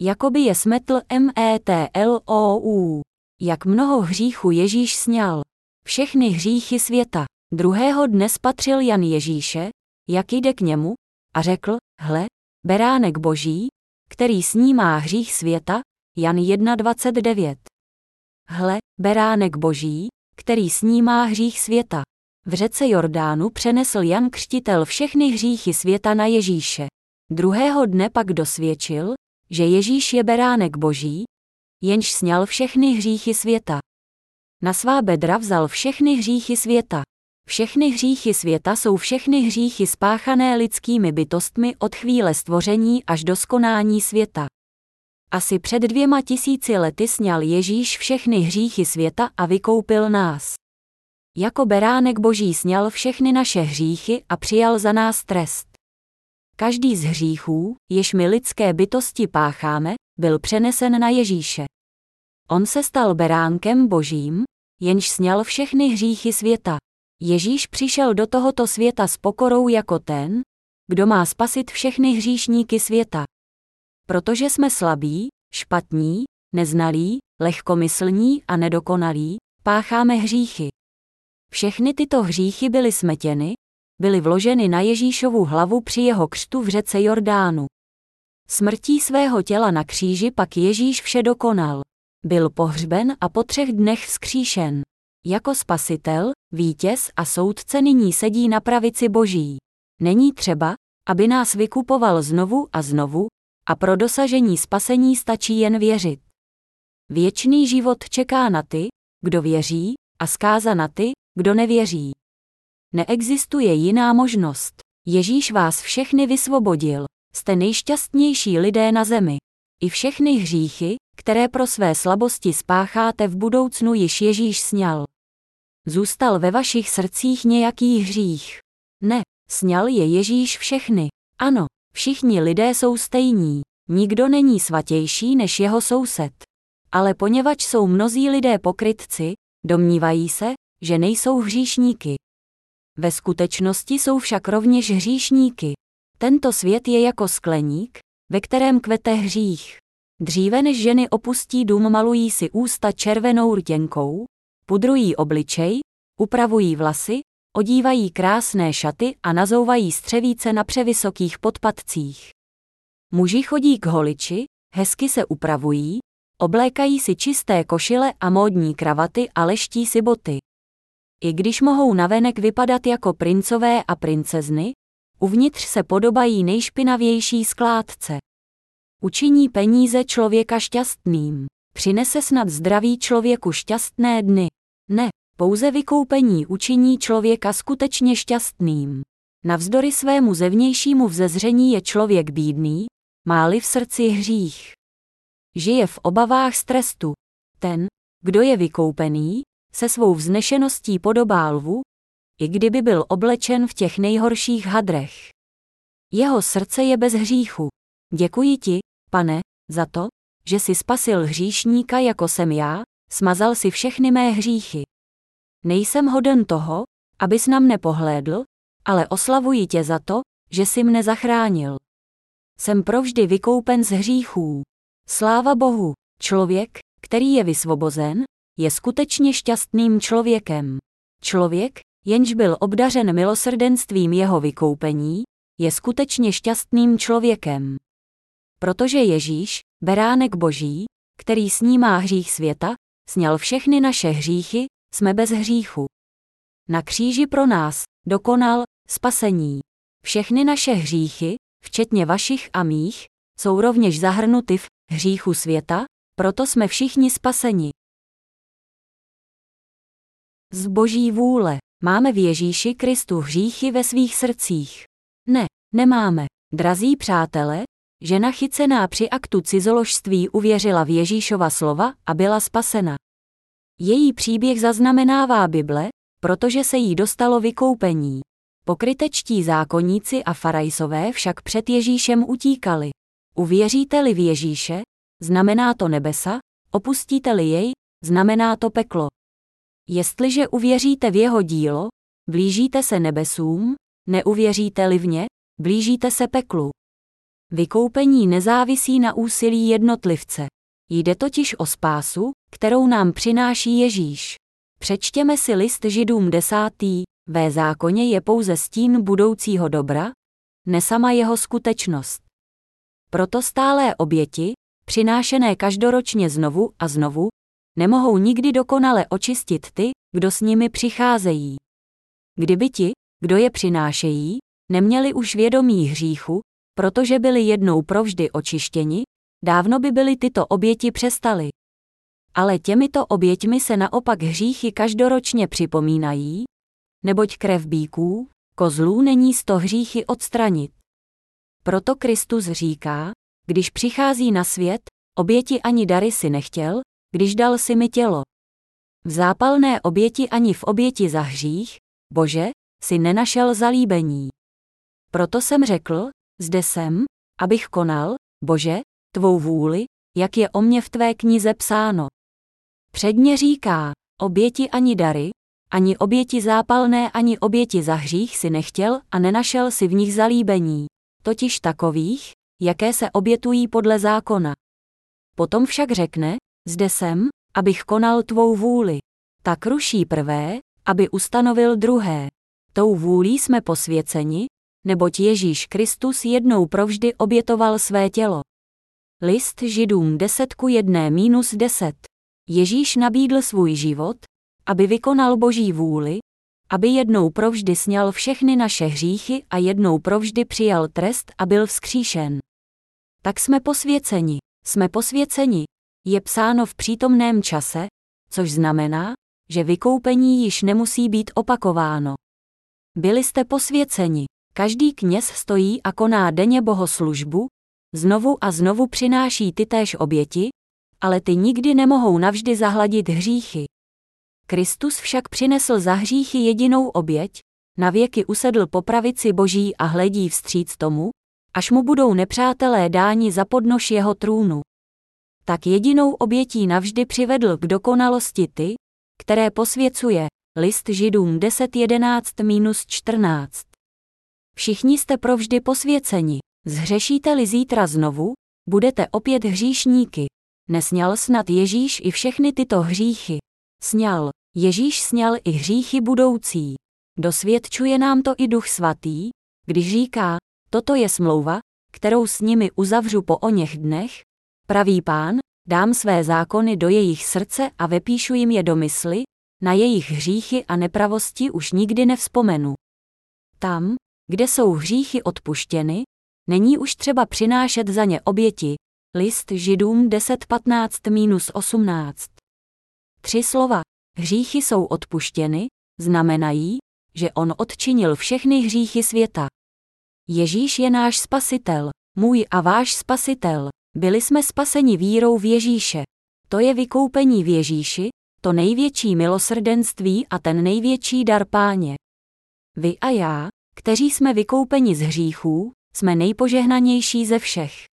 Jakoby je smetl METLOU. Jak mnoho hříchů Ježíš sněl. Všechny hříchy světa. Druhého dne spatřil Jan Ježíše, jak jde k němu, a řekl, hle, beránek boží, který snímá hřích světa, Jan 1.29. Hle, beránek boží, který snímá hřích světa. V řece Jordánu přenesl Jan Křtitel všechny hříchy světa na Ježíše. Druhého dne pak dosvědčil, že Ježíš je beránek boží, jenž sněl všechny hříchy světa. Na svá bedra vzal všechny hříchy světa. Všechny hříchy světa jsou všechny hříchy spáchané lidskými bytostmi od chvíle stvoření až do skonání světa. Asi před dvěma tisíci lety sněl Ježíš všechny hříchy světa a vykoupil nás. Jako beránek boží sněl všechny naše hříchy a přijal za nás trest. Každý z hříchů, jež my lidské bytosti pácháme, byl přenesen na Ježíše. On se stal beránkem božím, jenž sněl všechny hříchy světa. Ježíš přišel do tohoto světa s pokorou jako ten, kdo má spasit všechny hříšníky světa. Protože jsme slabí, špatní, neznalí, lehkomyslní a nedokonalí, pácháme hříchy. Všechny tyto hříchy byly smetěny, byly vloženy na Ježíšovu hlavu při jeho křtu v řece Jordánu. Smrtí svého těla na kříži pak Ježíš vše dokonal. Byl pohřben a po třech dnech vzkříšen. Jako spasitel, vítěz a soudce nyní sedí na pravici boží. Není třeba, aby nás vykupoval znovu a znovu, a pro dosažení spasení stačí jen věřit. Věčný život čeká na ty, kdo věří, a zkáza na ty, kdo nevěří. Neexistuje jiná možnost. Ježíš vás všechny vysvobodil. Jste nejšťastnější lidé na zemi. I všechny hříchy, které pro své slabosti spácháte v budoucnu již Ježíš sněl. Zůstal ve vašich srdcích nějaký hřích. Ne, sněl je Ježíš všechny. Ano, všichni lidé jsou stejní. Nikdo není svatější než jeho soused. Ale poněvadž jsou mnozí lidé pokrytci, domnívají se, že nejsou hříšníky. Ve skutečnosti jsou však rovněž hříšníky. Tento svět je jako skleník, ve kterém kvete hřích. Dříve než ženy opustí dům malují si ústa červenou rtěnkou, pudrují obličej, upravují vlasy, odívají krásné šaty a nazouvají střevíce na převysokých podpatcích. Muži chodí k holiči, hezky se upravují, oblékají si čisté košile a módní kravaty a leští si boty. I když mohou navenek vypadat jako princové a princezny, uvnitř se podobají nejšpinavější skládce. Učiní peníze člověka šťastným. Přinese snad zdraví člověku šťastné dny. Ne, pouze vykoupení učiní člověka skutečně šťastným. Navzdory svému zevnějšímu vzezření je člověk bídný, má-li v srdci hřích. Žije v obavách z trestu. Ten, kdo je vykoupený, se svou vznešeností podobá lvu, i kdyby byl oblečen v těch nejhorších hadrech. Jeho srdce je bez hříchu. Děkuji ti, pane, za to, že si spasil hříšníka jako jsem já, smazal si všechny mé hříchy. Nejsem hoden toho, abys na mne pohlédl, ale oslavuji tě za to, že jsi mne zachránil. Jsem provždy vykoupen z hříchů. Sláva Bohu, člověk, který je vysvobozen, je skutečně šťastným člověkem. Člověk, jenž byl obdařen milosrdenstvím jeho vykoupení, je skutečně šťastným člověkem. Protože Ježíš, beránek boží, který snímá hřích světa, sněl všechny naše hříchy, jsme bez hříchu. Na kříži pro nás dokonal spasení. Všechny naše hříchy, včetně vašich a mých, jsou rovněž zahrnuty v hříchu světa, proto jsme všichni spaseni. Z boží vůle máme v Ježíši Kristu hříchy ve svých srdcích. Ne, nemáme. Drazí přátelé, žena chycená při aktu cizoložství uvěřila v Ježíšova slova a byla spasena. Její příběh zaznamenává Bible, protože se jí dostalo vykoupení. Pokrytečtí zákonníci a farajsové však před Ježíšem utíkali. Uvěříte-li v Ježíše, znamená to nebesa, opustíte-li jej, znamená to peklo. Jestliže uvěříte v jeho dílo, blížíte se nebesům, Neuvěříte-li v ně, blížíte se peklu. Vykoupení nezávisí na úsilí jednotlivce. Jde totiž o spásu, kterou nám přináší Ježíš. Přečtěme si list Židům desátý, ve zákoně je pouze stín budoucího dobra, ne sama jeho skutečnost. Proto stálé oběti, přinášené každoročně znovu a znovu, nemohou nikdy dokonale očistit ty, kdo s nimi přicházejí. Kdyby ti, kdo je přinášejí, neměli už vědomí hříchu, protože byli jednou provždy očištěni, dávno by byly tyto oběti přestaly. Ale těmito oběťmi se naopak hříchy každoročně připomínají, neboť krev bíků, kozlů není z to hříchy odstranit. Proto Kristus říká, když přichází na svět, oběti ani dary si nechtěl, když dal si mi tělo. V zápalné oběti ani v oběti za hřích, Bože, si nenašel zalíbení. Proto jsem řekl, zde jsem, abych konal, Bože, tvou vůli, jak je o mě v tvé knize psáno. Předně říká, oběti ani dary, ani oběti zápalné, ani oběti za hřích si nechtěl a nenašel si v nich zalíbení, totiž takových, jaké se obětují podle zákona. Potom však řekne, zde jsem, abych konal tvou vůli. Tak ruší prvé, aby ustanovil druhé. Tou vůlí jsme posvěceni, neboť Ježíš Kristus jednou provždy obětoval své tělo. List Židům 10 ku 1 minus 10. Ježíš nabídl svůj život, aby vykonal boží vůli, aby jednou provždy sněl všechny naše hříchy a jednou provždy přijal trest a byl vzkříšen. Tak jsme posvěceni, jsme posvěceni, je psáno v přítomném čase, což znamená, že vykoupení již nemusí být opakováno. Byli jste posvěceni, každý kněz stojí a koná denně bohoslužbu, znovu a znovu přináší ty též oběti, ale ty nikdy nemohou navždy zahladit hříchy. Kristus však přinesl za hříchy jedinou oběť, na věky usedl po pravici boží a hledí vstříc tomu, až mu budou nepřátelé dáni za podnož jeho trůnu. Tak jedinou obětí navždy přivedl k dokonalosti ty, které posvěcuje, list Židům 10.11-14. Všichni jste provždy posvěceni, zhřešíte-li zítra znovu, budete opět hříšníky. Nesněl snad Ježíš i všechny tyto hříchy. Sněl, Ježíš sněl i hříchy budoucí. Dosvědčuje nám to i Duch Svatý, když říká, toto je smlouva, kterou s nimi uzavřu po o něch dnech, pravý pán, dám své zákony do jejich srdce a vepíšu jim je do mysli, na jejich hříchy a nepravosti už nikdy nevzpomenu. Tam, kde jsou hříchy odpuštěny, není už třeba přinášet za ně oběti. List Židům 10.15-18 Tři slova, hříchy jsou odpuštěny, znamenají, že on odčinil všechny hříchy světa. Ježíš je náš spasitel, můj a váš spasitel. Byli jsme spaseni vírou v Ježíše. To je vykoupení v Ježíši, to největší milosrdenství a ten největší dar páně. Vy a já, kteří jsme vykoupeni z hříchů, jsme nejpožehnanější ze všech.